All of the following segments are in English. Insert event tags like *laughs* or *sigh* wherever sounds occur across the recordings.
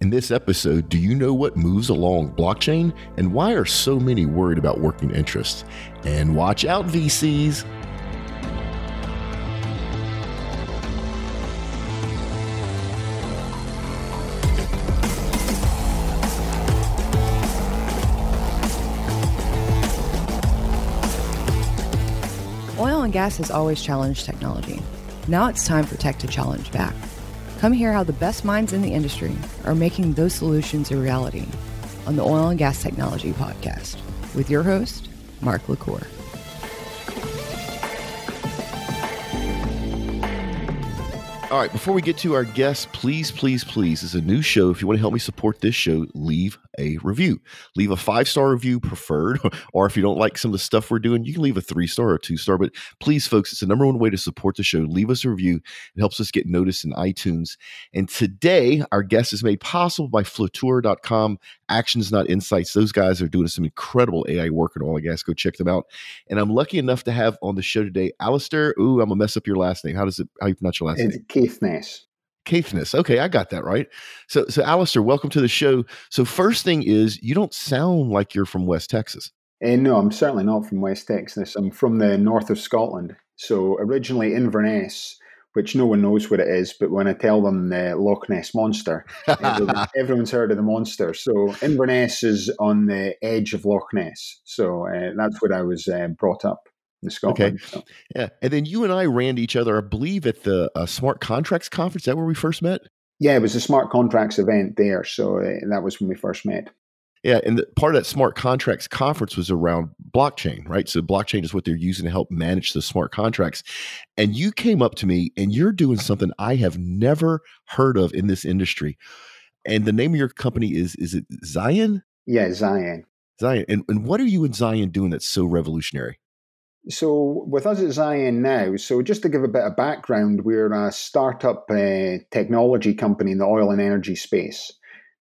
In this episode, do you know what moves along blockchain and why are so many worried about working interests? And watch out, VCs. Oil and gas has always challenged technology. Now it's time for tech to challenge back. Come hear how the best minds in the industry are making those solutions a reality on the Oil and Gas Technology Podcast with your host, Mark LaCour. All right, before we get to our guests, please, please, please, this is a new show. If you want to help me support this show, leave a review. Leave a five star review preferred, *laughs* or if you don't like some of the stuff we're doing, you can leave a three star or two star. But please, folks, it's the number one way to support the show. Leave us a review. It helps us get noticed in iTunes. And today, our guest is made possible by Flutura.com. Actions, not insights. Those guys are doing some incredible AI work in oil and gas. Go check them out. And I'm lucky enough to have on the show today, Alistair. Ooh, I'm gonna mess up your last name. How does it? How you pronounce your last name? it's name? Caithness. Caithness. Okay, I got that right. So, so Alistair, welcome to the show. So, first thing is, you don't sound like you're from West Texas. Uh, no, I'm certainly not from West Texas. I'm from the north of Scotland. So, originally Inverness, which no one knows what it is, but when I tell them the Loch Ness Monster, *laughs* everyone's heard of the monster. So, Inverness is on the edge of Loch Ness. So, uh, that's where I was uh, brought up. Scotland, Okay. so. Yeah, and then you and I ran each other, I believe, at the uh, Smart Contracts Conference. Is that where we first met? Yeah, it was a smart contracts event there. So, uh, that was when we first met. Yeah, and the, part of that Smart Contracts Conference was around blockchain, right? So blockchain is what they're using to help manage the smart contracts. And you came up to me, and you're doing something I have never heard of in this industry. And the name of your company is is it Ziyen? Yeah, Ziyen. Ziyen. And, and what are you and Ziyen doing that's so revolutionary? So, with us at Ziyen now, so just to give a bit of background, we're a startup uh, technology company in the oil and energy space.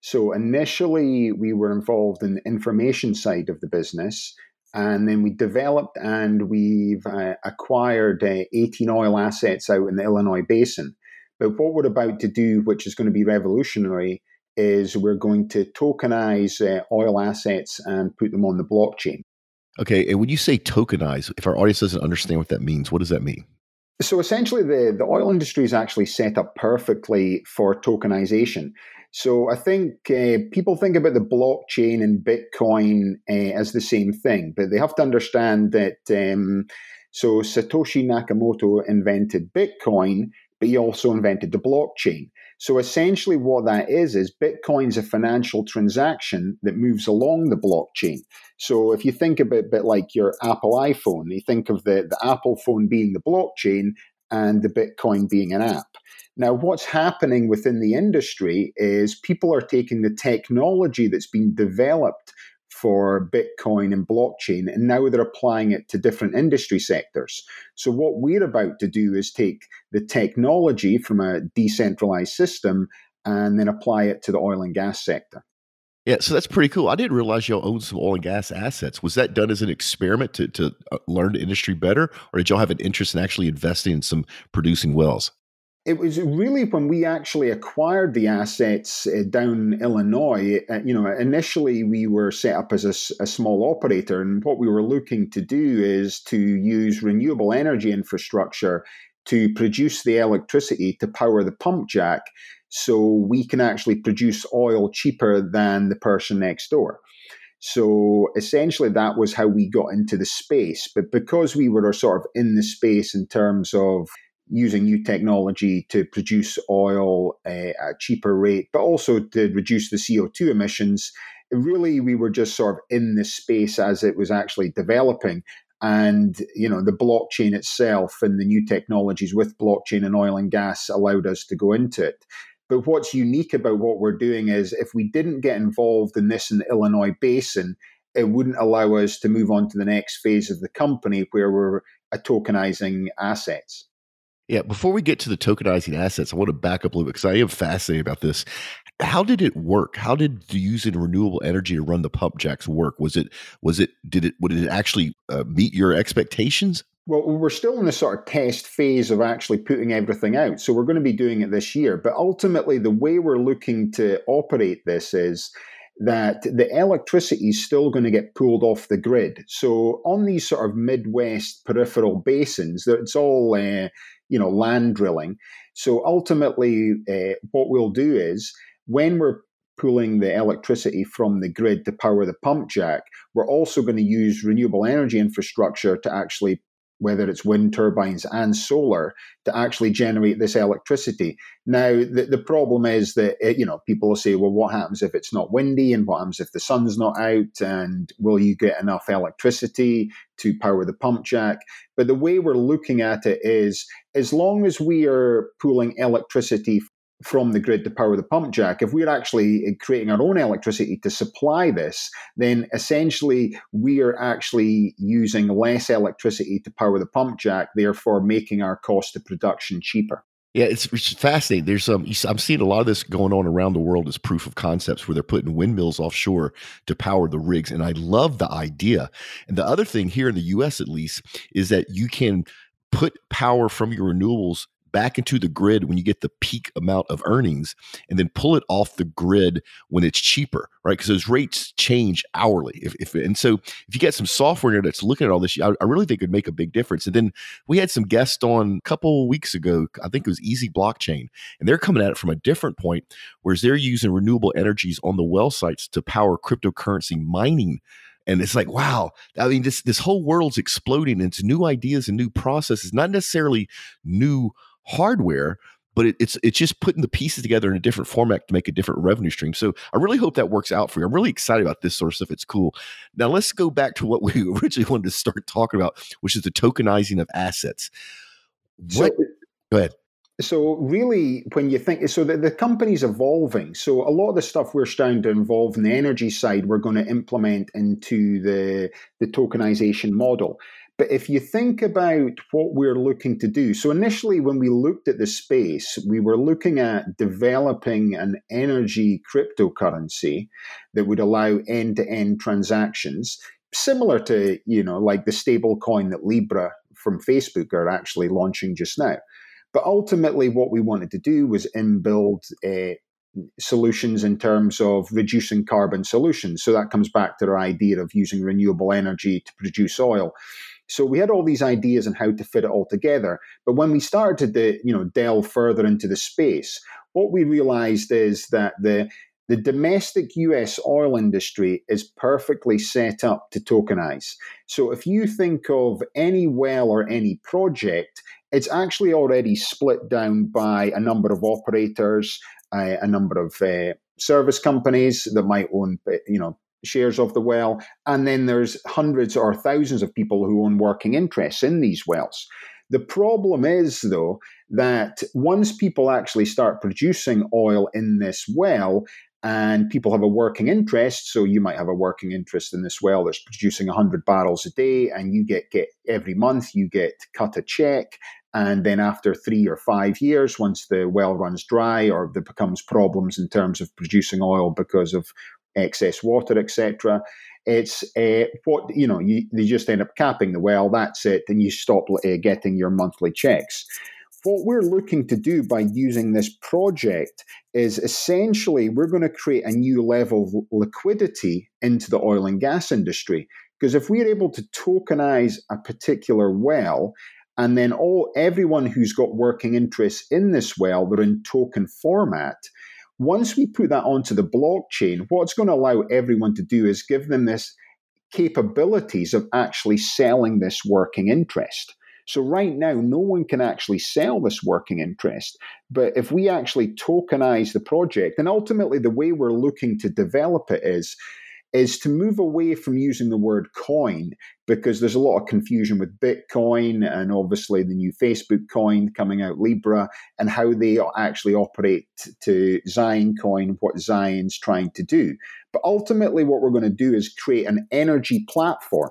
So, initially, we were involved in the information side of the business, and then we developed and we've uh, acquired uh, 18 oil assets out in the Illinois basin. But what we're about to do, which is going to be revolutionary, is we're going to tokenize uh, oil assets and put them on the blockchain. Okay, and when you say tokenize, if our audience doesn't understand what that means, what does that mean? So essentially, the, the oil industry is actually set up perfectly for tokenization. So I think uh, people think about the blockchain and Bitcoin uh, as the same thing, but they have to understand that. Um, so Satoshi Nakamoto invented Bitcoin, but he also invented the blockchain. So essentially, what that is is Bitcoin's a financial transaction that moves along the blockchain. So if you think about a bit like your Apple iPhone, you think of the, the Apple phone being the blockchain and the Bitcoin being an app. Now, what's happening within the industry is people are taking the technology that's been developed for Bitcoin and blockchain, and now they're applying it to different industry sectors. So, what we're about to do is take the technology from a decentralized system and then apply it to the oil and gas sector. Yeah, so that's pretty cool. I didn't realize y'all owned some oil and gas assets. Was that done as an experiment to, to uh, learn the industry better, or did y'all have an interest in actually investing in some producing wells? It was really when we actually acquired the assets uh, down Illinois. Uh, you know, initially we were set up as a small operator, and what we were looking to do is to use renewable energy infrastructure to produce the electricity to power the pump jack, so we can actually produce oil cheaper than the person next door. So essentially, that was how we got into the space. But because we were sort of in the space in terms of using new technology to produce oil uh, at a cheaper rate, but also to reduce the CO2 emissions. Really, we were just sort of in the space as it was actually developing. And, you know, the blockchain itself and the new technologies with blockchain and oil and gas allowed us to go into it. But what's unique about what we're doing is if we didn't get involved in this in the Illinois basin, it wouldn't allow us to move on to the next phase of the company where we're tokenizing assets. Yeah, before we get to the tokenizing assets, I want to back up a little bit because I am fascinated about this. How did it work? How did the using renewable energy to run the pump jacks work? Was it was it did it would it actually uh, meet your expectations? Well, we're still in the sort of test phase of actually putting everything out. So we're going to be doing it this year. But ultimately, the way we're looking to operate this is that the electricity is still going to get pulled off the grid. So on these sort of Midwest peripheral basins, it's all uh, you know land drilling. So ultimately, uh, what we'll do is when we're pulling the electricity from the grid to power the pump jack, we're also going to use renewable energy infrastructure to actually whether it's wind turbines and solar, to actually generate this electricity. Now, the, the problem is that, it, you know, people will say, well, what happens if it's not windy and what happens if the sun's not out and will you get enough electricity to power the pump jack? But the way we're looking at it is as long as we are pulling electricity from the grid to power the pump jack, if we're actually uh, creating our own electricity to supply this, then essentially we are actually using less electricity to power the pump jack, therefore making our cost of production cheaper. Yeah, it's, it's fascinating. There's um, some I'm seeing a lot of this going on around the world as proof of concepts where they're putting windmills offshore to power the rigs, and I love the idea. And the other thing here in the U.S. at least is that you can put power from your renewables back into the grid when you get the peak amount of earnings and then pull it off the grid when it's cheaper, right? Because those rates change hourly. If, if, and so if you get some software that's looking at all this, I, I really think it would make a big difference. And then we had some guests on a couple weeks ago, I think it was EZ Blockchain, and they're coming at it from a different point, whereas they're using renewable energies on the well sites to power cryptocurrency mining and it's like wow i mean this this whole world's exploding into new ideas and new processes not necessarily new hardware but it, it's it's just putting the pieces together in a different format to make a different revenue stream. So I really hope that works out for you. I'm really excited about this sort of stuff. It's cool. Now let's go back to what *laughs* we originally wanted to start talking about, which is the tokenizing of assets. What? So, go ahead. So really, when you think so, the, the company's evolving. So a lot of the stuff we're starting to involve in the energy side, we're going to implement into the the tokenization model. But if you think about what we're looking to do, so initially when we looked at the space, we were looking at developing an energy cryptocurrency that would allow end to end transactions, similar to, you know, like the stable coin that Libra from Facebook are actually launching just now. But ultimately, what we wanted to do was inbuild uh, solutions in terms of reducing carbon solutions. So that comes back to our idea of using renewable energy to produce oil. So we had all these ideas on how to fit it all together. But when we started to, you know, delve further into the space, what we realized is that the the domestic US oil industry is perfectly set up to tokenize. So if you think of any well or any project, it's actually already split down by a number of operators, uh, a number of uh, service companies that might own, you know, shares of the well. And then there's hundreds or thousands of people who own working interests in these wells. The problem is, though, that once people actually start producing oil in this well, and people have a working interest, so you might have a working interest in this well that's producing 100 barrels a day, and you get, get every month you get cut a check, and then after three or five years, once the well runs dry or there becomes problems in terms of producing oil because of excess water, etc. It's uh, what you know. You, they just end up capping the well. That's it, and you stop uh, getting your monthly checks. What we're looking to do by using this project is essentially we're going to create a new level of liquidity into the oil and gas industry. Because if we're able to tokenize a particular well, and then all everyone who's got working interests in this well, they're in token format, once we put that onto the blockchain, what's going to allow everyone to do is give them this capabilities of actually selling this working interest. So right now, no one can actually sell this working interest. But if we actually tokenize the project, and ultimately the way we're looking to develop it is is to move away from using the word coin because there's a lot of confusion with Bitcoin and obviously the new Facebook coin coming out, Libra, and how they actually operate to Ziyen coin, what Ziyen's trying to do. But ultimately, what we're going to do is create an energy platform.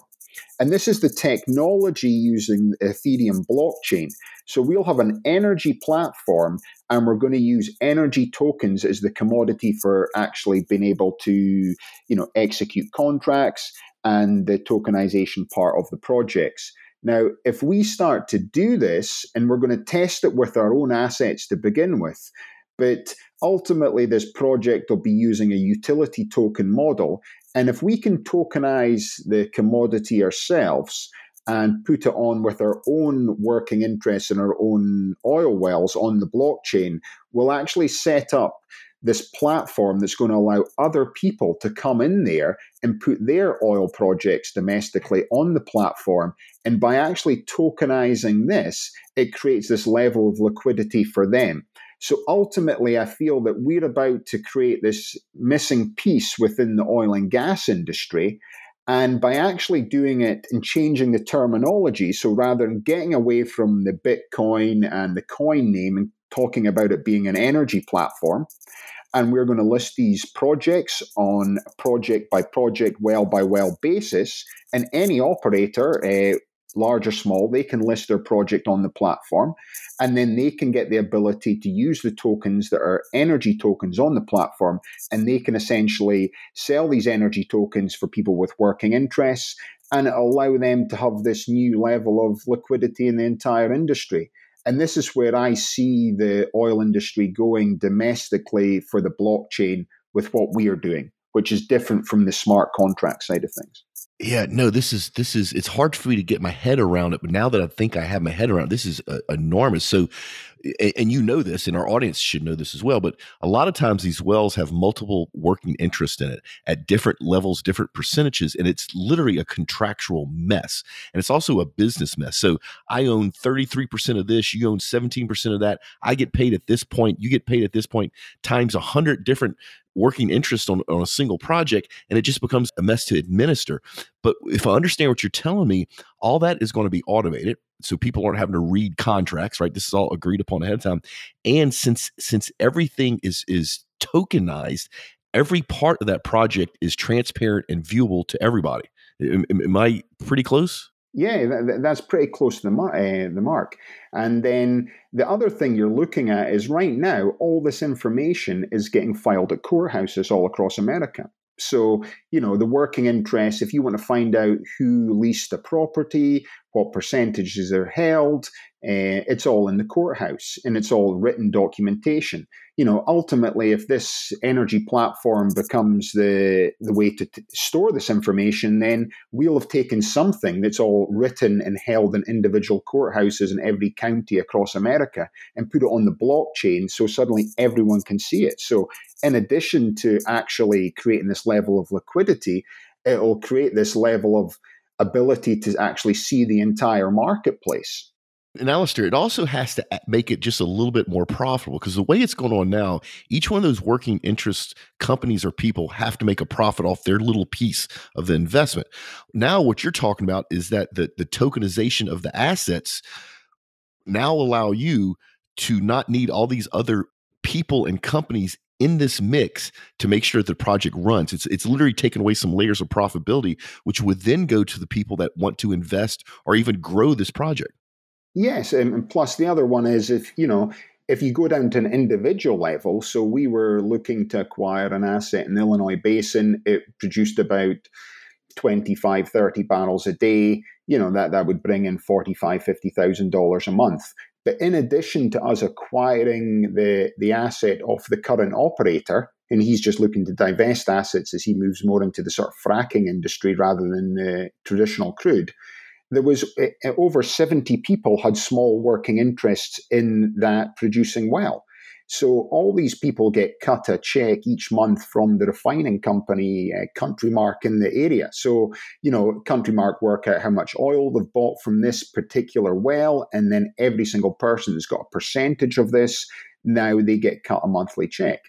And this is the technology using Ethereum blockchain. So we'll have an energy platform and we're going to use energy tokens as the commodity for actually being able to, you know, execute contracts and the tokenization part of the projects. Now, if we start to do this, and we're going to test it with our own assets to begin with, but ultimately this project will be using a utility token model. And if we can tokenize the commodity ourselves, and put it on with our own working interests and our own oil wells on the blockchain, we'll actually set up this platform that's going to allow other people to come in there and put their oil projects domestically on the platform. And by actually tokenizing this, it creates this level of liquidity for them. So ultimately, I feel that we're about to create this missing piece within the oil and gas industry. And by actually doing it and changing the terminology, so rather than getting away from the Bitcoin and the coin name and talking about it being an energy platform, and we're going to list these projects on project by project, well by well basis. And any operator, uh, large or small, they can list their project on the platform. And then they can get the ability to use the tokens that are energy tokens on the platform. And they can essentially sell these energy tokens for people with working interests and allow them to have this new level of liquidity in the entire industry. And this is where I see the oil industry going domestically for the blockchain with what we are doing, which is different from the smart contract side of things. Yeah, no, this is this is it's hard for me to get my head around it, but now that I think I have my head around it, this is uh, enormous. So and you know this, and our audience should know this as well, but a lot of times these wells have multiple working interest in it at different levels, different percentages, and it's literally a contractual mess. And it's also a business mess. So I own 33% of this, you own 17% of that. I get paid at this point, you get paid at this point, times a hundred different working interest on, on a single project, and it just becomes a mess to administer. But if I understand what you're telling me, all that is going to be automated so people aren't having to read contracts right this is all agreed upon ahead of time and since since everything is is tokenized every part of that project is transparent and viewable to everybody am, am i pretty close yeah, that, that's pretty close to the, mar- uh, the mark. And then the other thing you're looking at is right now, all this information is getting filed at courthouses all across America. So, you know, the working interest, if you want to find out who leased a property, what percentages are held, uh, it's all in the courthouse and it's all written documentation. You know, ultimately, if this energy platform becomes the the way to t- store this information, then we'll have taken something that's all written and held in individual courthouses in every county across America and put it on the blockchain, so suddenly everyone can see it. So, in addition to actually creating this level of liquidity, it'll create this level of ability to actually see the entire marketplace. And Alistair, it also has to make it just a little bit more profitable because the way it's going on now, each one of those working interest companies or people have to make a profit off their little piece of the investment. Now, what you're talking about is that the, the tokenization of the assets now allow you to not need all these other people and companies in this mix to make sure the project runs. It's it's literally taken away some layers of profitability, which would then go to the people that want to invest or even grow this project. Yes, and plus the other one is if you know if you go down to an individual level. So we were looking to acquire an asset in the Illinois Basin. It produced about 25 30 barrels a day you know that that would bring in 45 50000 dollars a month but in addition to us acquiring the, the asset of the current operator, and he's just looking to divest assets as he moves more into the sort of fracking industry rather than the traditional crude, there was uh, over 70 people had small working interests in that producing well. So all these people get cut a check each month from the refining company, uh, CountryMark in the area. So, you know, CountryMark work out how much oil they've bought from this particular well, and then every single person has got a percentage of this. Now they get cut a monthly check.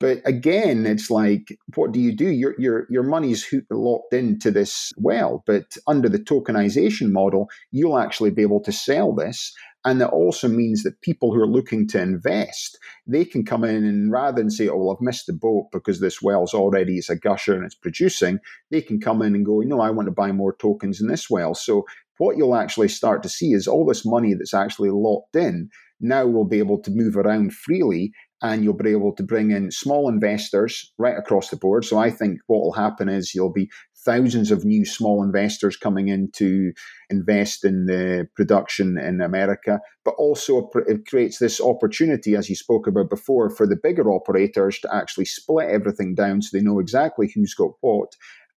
But again, it's like, what do you do? Your your your money's locked into this well, but under the tokenization model, you'll actually be able to sell this and that also means that people who are looking to invest, they can come in and rather than say, oh, well, I've missed the boat because this well's already is a gusher and it's producing, they can come in and go, no, I want to buy more tokens in this well. So what you'll actually start to see is all this money that's actually locked in now will be able to move around freely and you'll be able to bring in small investors right across the board. So I think what will happen is you'll be thousands of new small investors coming in to invest in the production in America, but also it creates this opportunity, as you spoke about before, for the bigger operators to actually split everything down so they know exactly who's got what.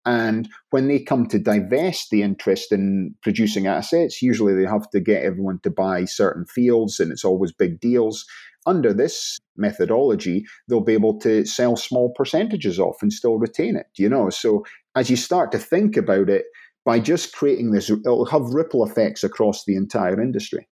And when they come to divest the interest in producing assets, usually they have to get everyone to buy certain fields, and it's always big deals. Under this methodology, they'll be able to sell small percentages off and still retain it. You know, so as you start to think about it, by just creating this, it'll have ripple effects across the entire industry.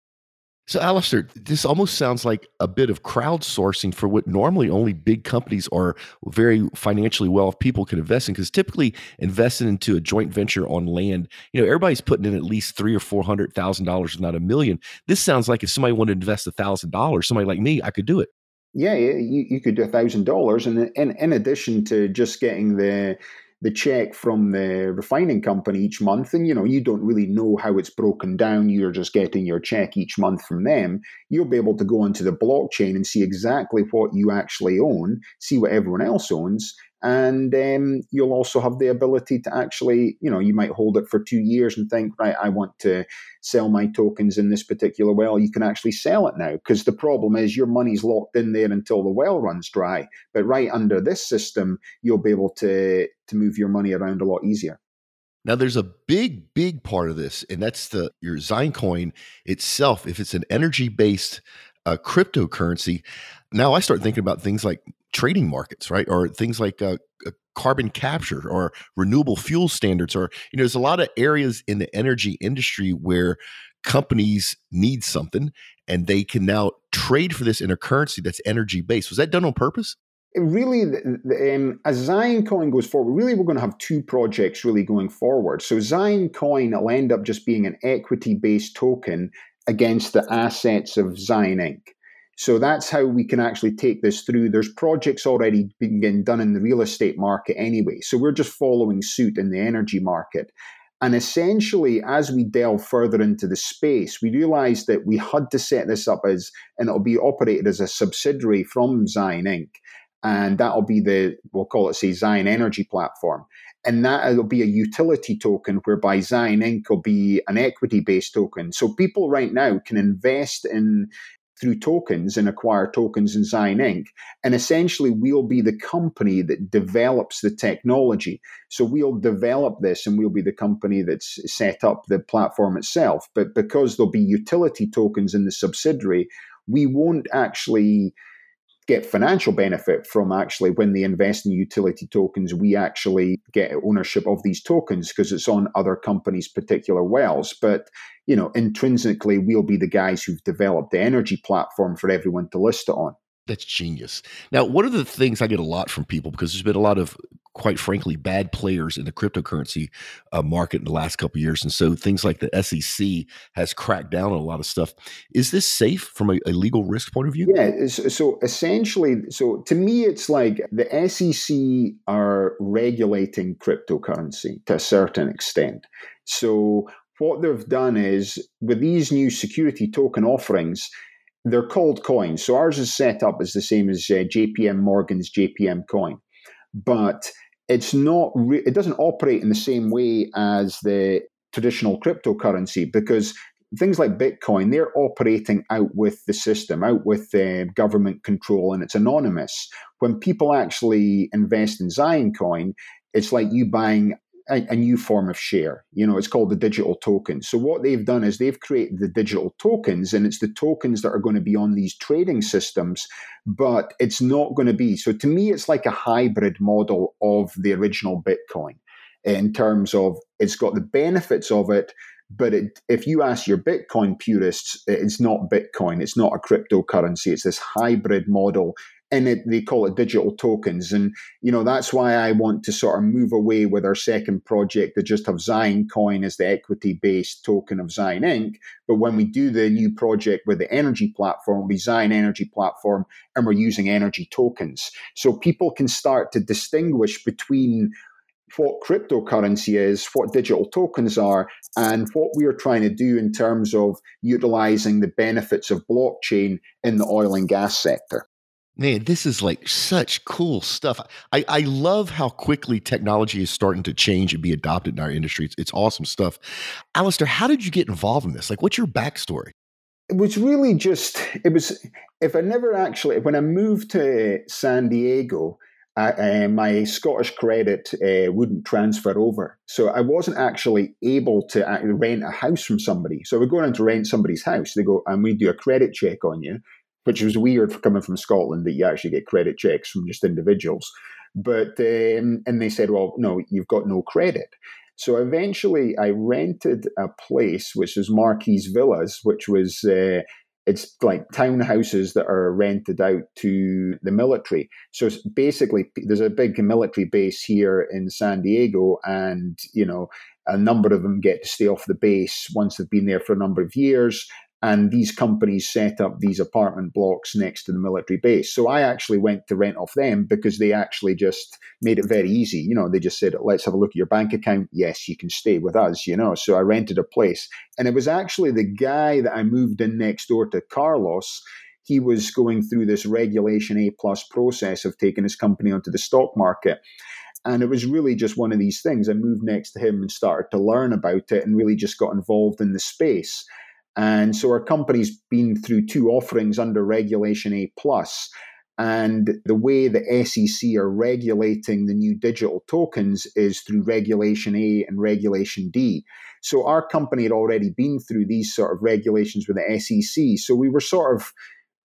So, Alistair, this almost sounds like a bit of crowdsourcing for what normally only big companies or very financially well people can invest in. Because typically, investing into a joint venture on land, you know, everybody's putting in at least three or four hundred thousand dollars, if not a million. This sounds like if somebody wanted to invest a thousand dollars, somebody like me, I could do it. Yeah, you, you could do a thousand dollars, and in addition to just getting the the check from the refining company each month and you know you don't really know how it's broken down. You're just getting your check each month from them. You'll be able to go onto the blockchain and see exactly what you actually own see what everyone else owns and um, you'll also have the ability to actually you know you might hold it for two years and think right i want to sell my tokens in this particular well you can actually sell it now because the problem is your money's locked in there until the well runs dry but right under this system you'll be able to to move your money around a lot easier now there's a big, big part of this, and that's the your Ziyen Coin itself. If it's an energy-based uh, cryptocurrency, now I start thinking about things like trading markets, right? Or things like uh, uh, carbon capture or renewable fuel standards. Or, you know, there's a lot of areas in the energy industry where companies need something and they can now trade for this in a currency that's energy based. Was that done on purpose? It really, um, as Ziyen Coin goes forward, really we're going to have two projects really going forward. So Ziyen Coin will end up just being an equity based token against the assets of Ziyen Inc. So that's how we can actually take this through. There's projects already being done in the real estate market anyway. So we're just following suit in the energy market. And essentially, as we delve further into the space, we realized that we had to set this up as, and it'll be operated as a subsidiary from Ziyen Inc. And that'll be the, we'll call it, say, Ziyen Energy Platform. And that will be a utility token whereby Ziyen Inc. will be an equity based token. So people right now can invest in through tokens and acquire tokens in Ziyen Inc. And essentially, we'll be the company that develops the technology. So we'll develop this and we'll be the company that's set up the platform itself. But because there'll be utility tokens in the subsidiary, we won't actually get financial benefit from actually when they invest in utility tokens, we actually get ownership of these tokens because it's on other companies' particular wells. But you know, intrinsically, we'll be the guys who've developed the energy platform for everyone to list it on. That's genius. Now, one of the things I get a lot from people because there's been a lot of, quite frankly, bad players in the cryptocurrency uh, market in the last couple years, and so things like the SEC has cracked down on a lot of stuff. Is this safe from a, a legal risk point of view? Yeah. So essentially, so to me, it's like the SEC are regulating cryptocurrency to a certain extent. So what they've done is with these new security token offerings they're called coins. So ours is set up as the same as uh, JPM Morgan's JPM coin, but it's not. Re- it doesn't operate in the same way as the traditional cryptocurrency because things like Bitcoin they're operating out with the system, out with uh, government control, and it's anonymous. When people actually invest in Ziyen Coin, it's like you buying a, a, new form of share. You know, it's called the digital token. So what they've done is they've created the digital tokens, and it's the tokens that are going to be on these trading systems, but it's not going to be. So to me, it's like a hybrid model of the original Bitcoin in terms of it's got the benefits of it. But it, if you ask your Bitcoin purists, it's not Bitcoin. It's not a cryptocurrency. It's this hybrid model and it, they call it digital tokens. And, you know, that's why I want to sort of move away with our second project to just have Ziyen Coin as the equity based token of Ziyen Inc. But when we do the new project with the energy platform, we Ziyen Energy Platform, and we're using energy tokens. So people can start to distinguish between what cryptocurrency is, what digital tokens are, and what we are trying to do in terms of utilizing the benefits of blockchain in the oil and gas sector. Man, this is like such cool stuff. I, I love how quickly technology is starting to change and be adopted in our industry. It's, it's awesome stuff. Alistair, how did you get involved in this? Like, what's your backstory? It was really just, it was, if I never actually, when I moved to San Diego, uh, my Scottish credit uh, wouldn't transfer over. So I wasn't actually able to rent a house from somebody. So we're going to rent somebody's house. They go, and we do a credit check on you which was weird for coming from Scotland that you actually get credit checks from just individuals. But um, and they said, well, no, you've got no credit. So eventually, I rented a place which was Marquis Villas, which was uh, it's like townhouses that are rented out to the military. So basically, there's a big military base here in San Diego, and you know a number of them get to stay off the base once they've been there for a number of years. And these companies set up these apartment blocks next to the military base. So I actually went to rent off them because they actually just made it very easy. You know, they just said, let's have a look at your bank account. Yes, you can stay with us, you know. So I rented a place. And it was actually the guy that I moved in next door to, Carlos. He was going through this regulation A plus process of taking his company onto the stock market. And it was really just one of these things. I moved next to him and started to learn about it and really just got involved in the space. And so our company's been through two offerings under Regulation A plus. And the way the SEC are regulating the new digital tokens is through Regulation A and Regulation D. So our company had already been through these sort of regulations with the SEC. So we were sort of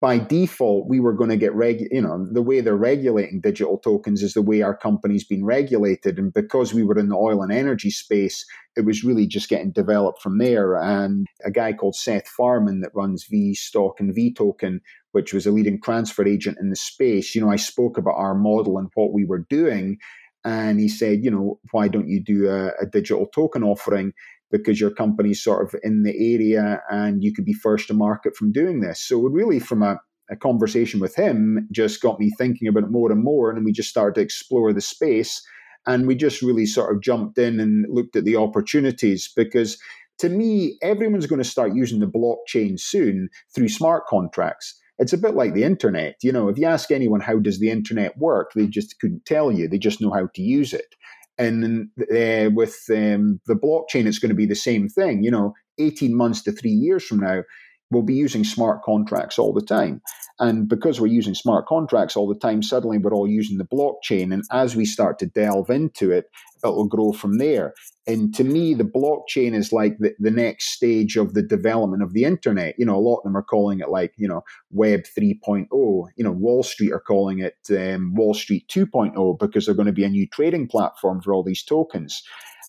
by default, we were going to get reg, you know, the way they're regulating digital tokens is the way our company's been regulated. And because we were in the oil and energy space, it was really just getting developed from there. And a guy called Seth Farman that runs V Stock and V Token, which was a leading transfer agent in the space, you know, I spoke about our model and what we were doing. And he said, you know, why don't you do a, a digital token offering? Because your company's sort of in the area and you could be first to market from doing this. So really from a, a conversation with him just got me thinking about it more and more and we just started to explore the space and we just really sort of jumped in and looked at the opportunities because to me everyone's going to start using the blockchain soon through smart contracts. It's a bit like the internet you know if you ask anyone how does the internet work? they just couldn't tell you. They just know how to use it and uh, with um, the blockchain, it's going to be the same thing. You know, 18 months to three years from now, we'll be using smart contracts all the time. And because we're using smart contracts all the time, suddenly we're all using the blockchain. And as we start to delve into it, it will grow from there. And to me, the blockchain is like the, the next stage of the development of the internet. You know, a lot of them are calling it like, you know, Web 3.0. You know, Wall Street are calling it um, Wall Street 2.0 because they're going to be a new trading platform for all these tokens.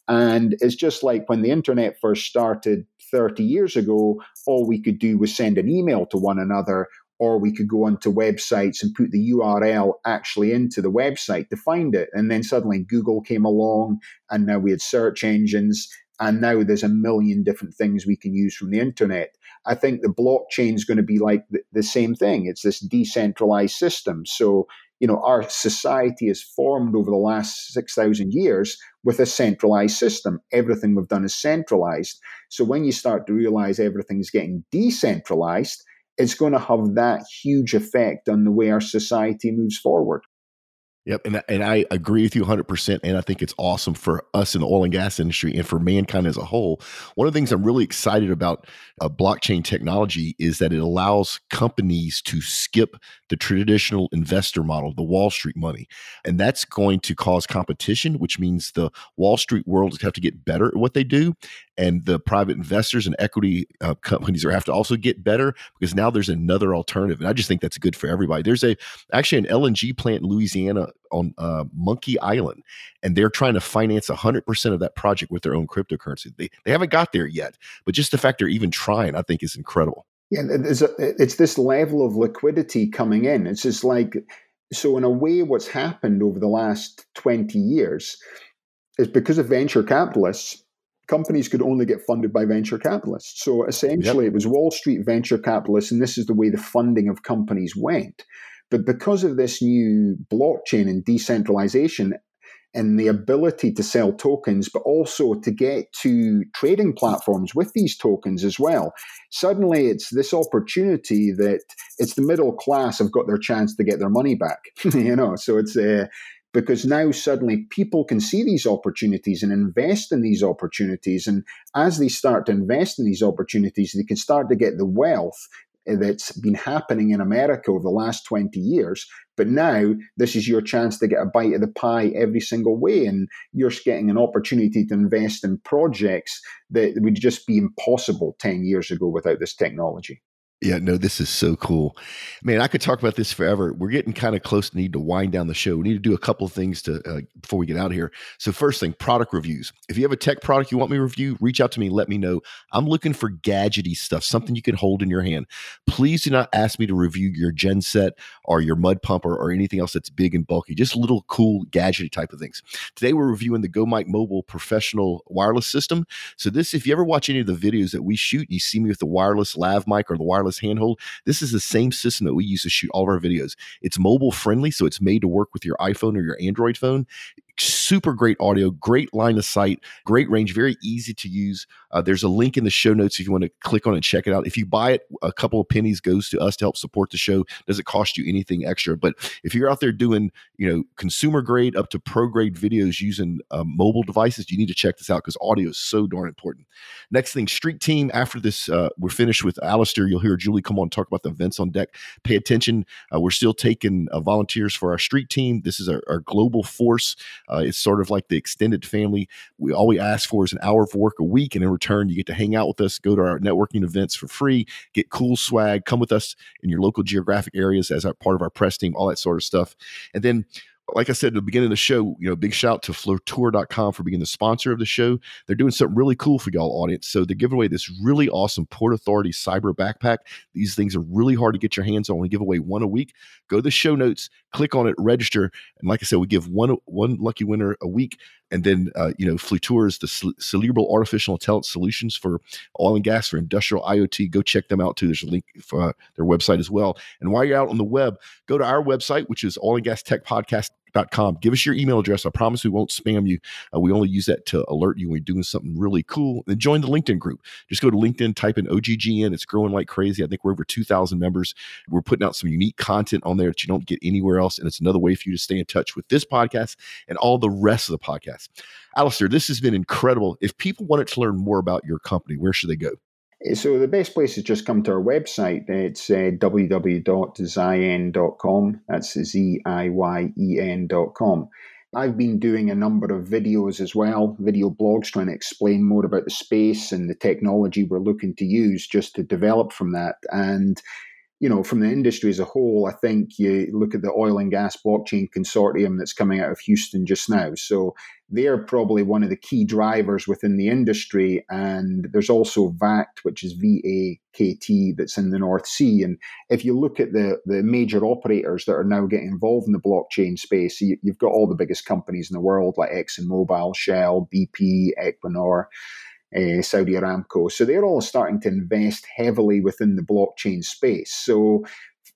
And it's just like when the internet first started 30 years ago, all we could do was send an email to one another or we could go onto websites and put the URL actually into the website to find it. And then suddenly Google came along, and now we had search engines, and now there's a million different things we can use from the internet. I think the blockchain is going to be like the, the same thing. It's this decentralized system. So, you know, our society has formed over the last 6,000 years with a centralized system. Everything we've done is centralized. So when you start to realize everything's getting decentralized, it's going to have that huge effect on the way our society moves forward. Yep, and and I agree with you 100%. And I think it's awesome for us in the oil and gas industry and for mankind as a whole. One of the things I'm really excited about uh, blockchain technology is that it allows companies to skip the traditional investor model, the Wall Street money, and that's going to cause competition, which means the Wall Street world have to get better at what they do, and the private investors and equity uh, companies are have to also get better because now there's another alternative and i just think that's good for everybody there's a actually an lng plant in louisiana on uh, monkey island and they're trying to finance 100% of that project with their own cryptocurrency they, they haven't got there yet but just the fact they're even trying i think is incredible yeah it's, a, it's this level of liquidity coming in it's just like so in a way what's happened over the last 20 years is because of venture capitalists companies could only get funded by venture capitalists. So essentially, yep. it was Wall Street venture capitalists, and this is the way the funding of companies went. But because of this new blockchain and decentralization, and the ability to sell tokens, but also to get to trading platforms with these tokens as well. Suddenly, it's this opportunity that it's the middle class have got their chance to get their money back. *laughs* you know, so it's uh, because now suddenly people can see these opportunities and invest in these opportunities. And as they start to invest in these opportunities, they can start to get the wealth that's been happening in America over the last 20 years. But now this is your chance to get a bite of the pie every single way. And you're getting an opportunity to invest in projects that would just be impossible 10 years ago without this technology. Yeah, no, this is so cool. Man, I could talk about this forever. We're getting kind of close to need to wind down the show. We need to do a couple of things to uh, before we get out of here. So first thing, product reviews. If you have a tech product you want me to review, reach out to me, let me know. I'm looking for gadgety stuff, something you can hold in your hand. Please do not ask me to review your genset or your mud pumper or anything else that's big and bulky. Just little cool gadgety type of things. Today we're reviewing the GoMic Mobile professional wireless system. So this if you ever watch any of the videos that we shoot, you see me with the wireless lav mic or the wireless wireless handhold. This is the same system that we use to shoot all of our videos. It's mobile friendly, so it's made to work with your iPhone or your Android phone super great audio, great line of sight, great range, very easy to use. Uh, there's a link in the show notes if you want to click on it and check it out. If you buy it, a couple of pennies goes to us to help support the show. Doesn't cost you anything extra. But if you're out there doing, you know, consumer grade up to pro grade videos using uh, mobile devices, you need to check this out because audio is so darn important. Next thing, Street Team. After this, uh, we're finished with Alistair. You'll hear Julie come on talk about the events on deck. Pay attention. Uh, we're still taking uh, volunteers for our Street Team. This is our, our global force. Uh, it's sort of like the extended family. We all we ask for is an hour of work a week, and in return, you get to hang out with us, go to our networking events for free, get cool swag, come with us in your local geographic areas as part of our press team, all that sort of stuff. And then like I said at the beginning of the show, you know, big shout out to flutura.com for being the sponsor of the show. They're doing something really cool for y'all audience. So they're giving away this really awesome Port Authority cyber backpack. These things are really hard to get your hands on. We give away one a week. Go to the show notes, click on it, register. And like I said, we give one one lucky winner a week. And then, uh, you know, Flutura is the Cerebra artificial intelligence solutions for oil and gas for industrial IoT. Go check them out too. There's a link for uh, their website as well. And while you're out on the web, go to our website, which is oil com. Give us your email address. I promise we won't spam you. Uh, we only use that to alert you when we're doing something really cool. And join the LinkedIn group. Just go to LinkedIn, type in OGGN. It's growing like crazy. I think we're over 2,000 members. We're putting out some unique content on there that you don't get anywhere else. And it's another way for you to stay in touch with this podcast and all the rest of the podcast. Alistair, this has been incredible. If people wanted to learn more about your company, where should they go? So the best place is just come to our website. It's uh, www.ziyen.com. That's Z-I-Y-E-N.com. I've been doing a number of videos as well, video blogs trying to explain more about the space and the technology we're looking to use just to develop from that. And you know, from the industry as a whole, I think you look at the oil and gas blockchain consortium that's coming out of Houston just now. So they're probably one of the key drivers within the industry. And there's also VAKT, which is V A K T, that's in the North Sea. And if you look at the, the major operators that are now getting involved in the blockchain space, you, you've got all the biggest companies in the world like ExxonMobil, Shell, BP, Equinor uh, Saudi Aramco. So they're all starting to invest heavily within the blockchain space. So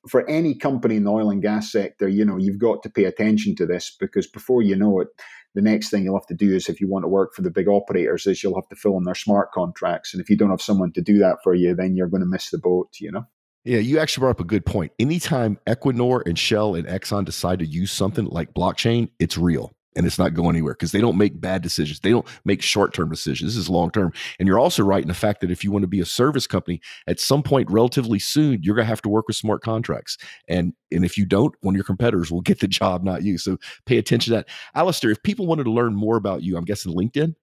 for any company in the oil and gas sector, you know, you've got to pay attention to this because before you know it, the next thing you'll have to do is if you want to work for the big operators is you'll have to fill in their smart contracts. And if you don't have someone to do that for you, then you're going to miss the boat, you know? Yeah, you actually brought up a good point. Anytime Equinor and Shell and Exxon decide to use something like blockchain, it's real and it's not going anywhere because they don't make bad decisions. They don't make short term decisions. This is long term. And you're also right in the fact that if you want to be a service company, at some point relatively soon, you're going to have to work with smart contracts. And and if you don't, one of your competitors will get the *laughs* job, not you. So pay attention to that. Alistair, if people wanted to learn more about you, I'm guessing LinkedIn.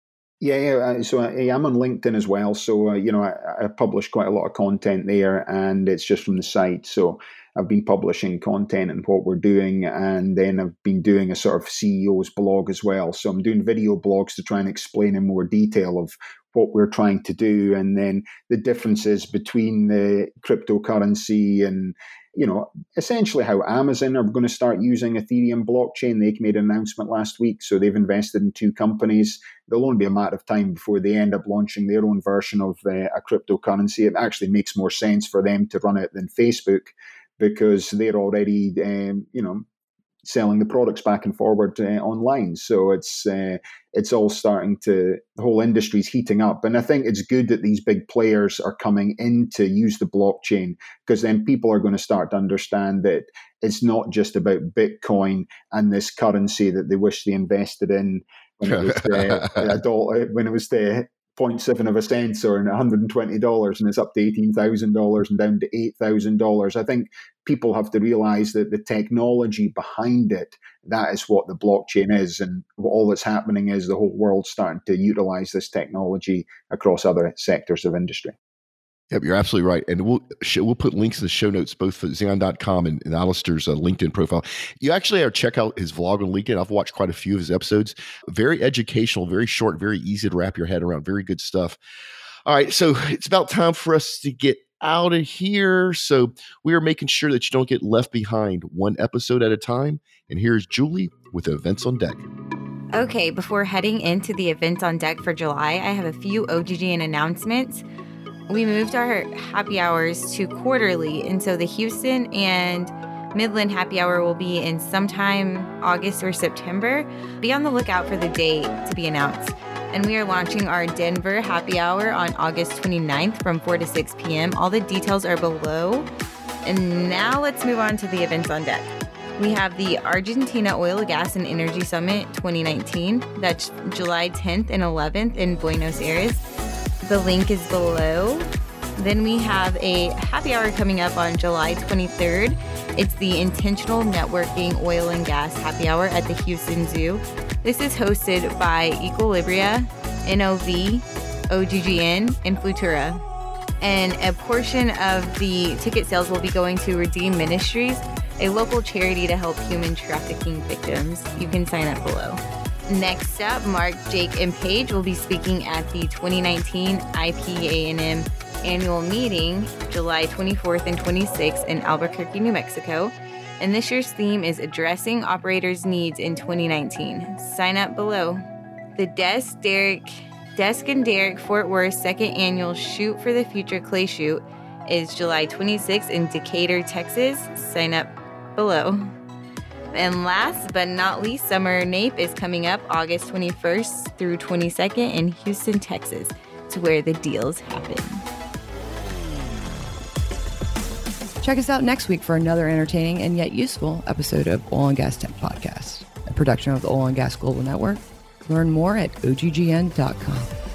Yeah, yeah. So I, am on LinkedIn as well. So uh, you know, I, I publish quite a lot of content there, and it's just from the site. So I've been publishing content and what we're doing, and then I've been doing a sort of CEO's blog as well. So I'm doing video blogs to try and explain in more detail of what we're trying to do, and then the differences between the cryptocurrency and you know, essentially how Amazon are going to start using Ethereum blockchain. They made an announcement last week, so they've invested in two companies. There'll only be a matter of time before they end up launching their own version of uh, a cryptocurrency. It actually makes more sense for them to run it than Facebook because they're already, um, you know, selling the products back and forward uh, online. So it's uh, it's all starting to the whole industry's heating up, and I think it's good that these big players are coming in to use the blockchain because then people are going to start to understand that it's not just about Bitcoin and this currency that they wish they invested in when it was uh, *laughs* a dollar, when it was the 0.7 of a cent or $120 and it's up to $18,000 and down to $8,000. I think people have to realize that the technology behind it, that is what the blockchain is. And all that's happening is the whole world's starting to utilize this technology across other sectors of industry. Yep, you're absolutely right. And we'll we'll put links in the show notes both for Ziyen.com and, and Alistair's uh, LinkedIn profile. You actually have to check out his vlog on LinkedIn. I've watched quite a few of his episodes. Very educational, very short, very easy to wrap your head around. Very good stuff. All right, so it's about time for us to get out of here. So we are making sure that you don't get left behind one episode at a time. And here's Julie with events on deck. Okay, before heading into the events on deck for July, I have a few OGGN announcements we moved our happy hours to quarterly. And so the Houston and Midland happy hour will be in sometime August or September. Be on the lookout for the date to be announced. And we are launching our Denver happy hour on August 29th from 4 to 6 p.m. All the details are below. And now let's move on to the events on deck. We have the Argentina Oil, Gas, and Energy Summit 2019. That's July 10th and 11th in Buenos Aires. The link is below. Then we have a happy hour coming up on July 23rd. It's the Intentional Networking Oil and Gas Happy Hour at the Houston Zoo. This is hosted by Equilibria, NOV, OGGN, and Flutura. And a portion of the ticket sales will be going to Redeem Ministries, a local charity to help human trafficking victims. You can sign up below. Next up, Mark, Jake, and Paige will be speaking at the 2019 IPANM annual meeting, July 24th and 26th in Albuquerque, New Mexico. And this year's theme is Addressing Operators' Needs in 2019. Sign up below. The Desk, Derrick, Desk and Derrick Fort Worth second annual Shoot for the Future Clay Shoot is July 26th in Decatur, Texas. Sign up below. And last but not least, Summer NAPE is coming up August 21st through 22nd in Houston, Texas. to where the deals happen. Check us out next week for another entertaining and yet useful episode of Oil and Gas Tech Podcast, a production of the Oil and Gas Global Network. Learn more at oggn.com.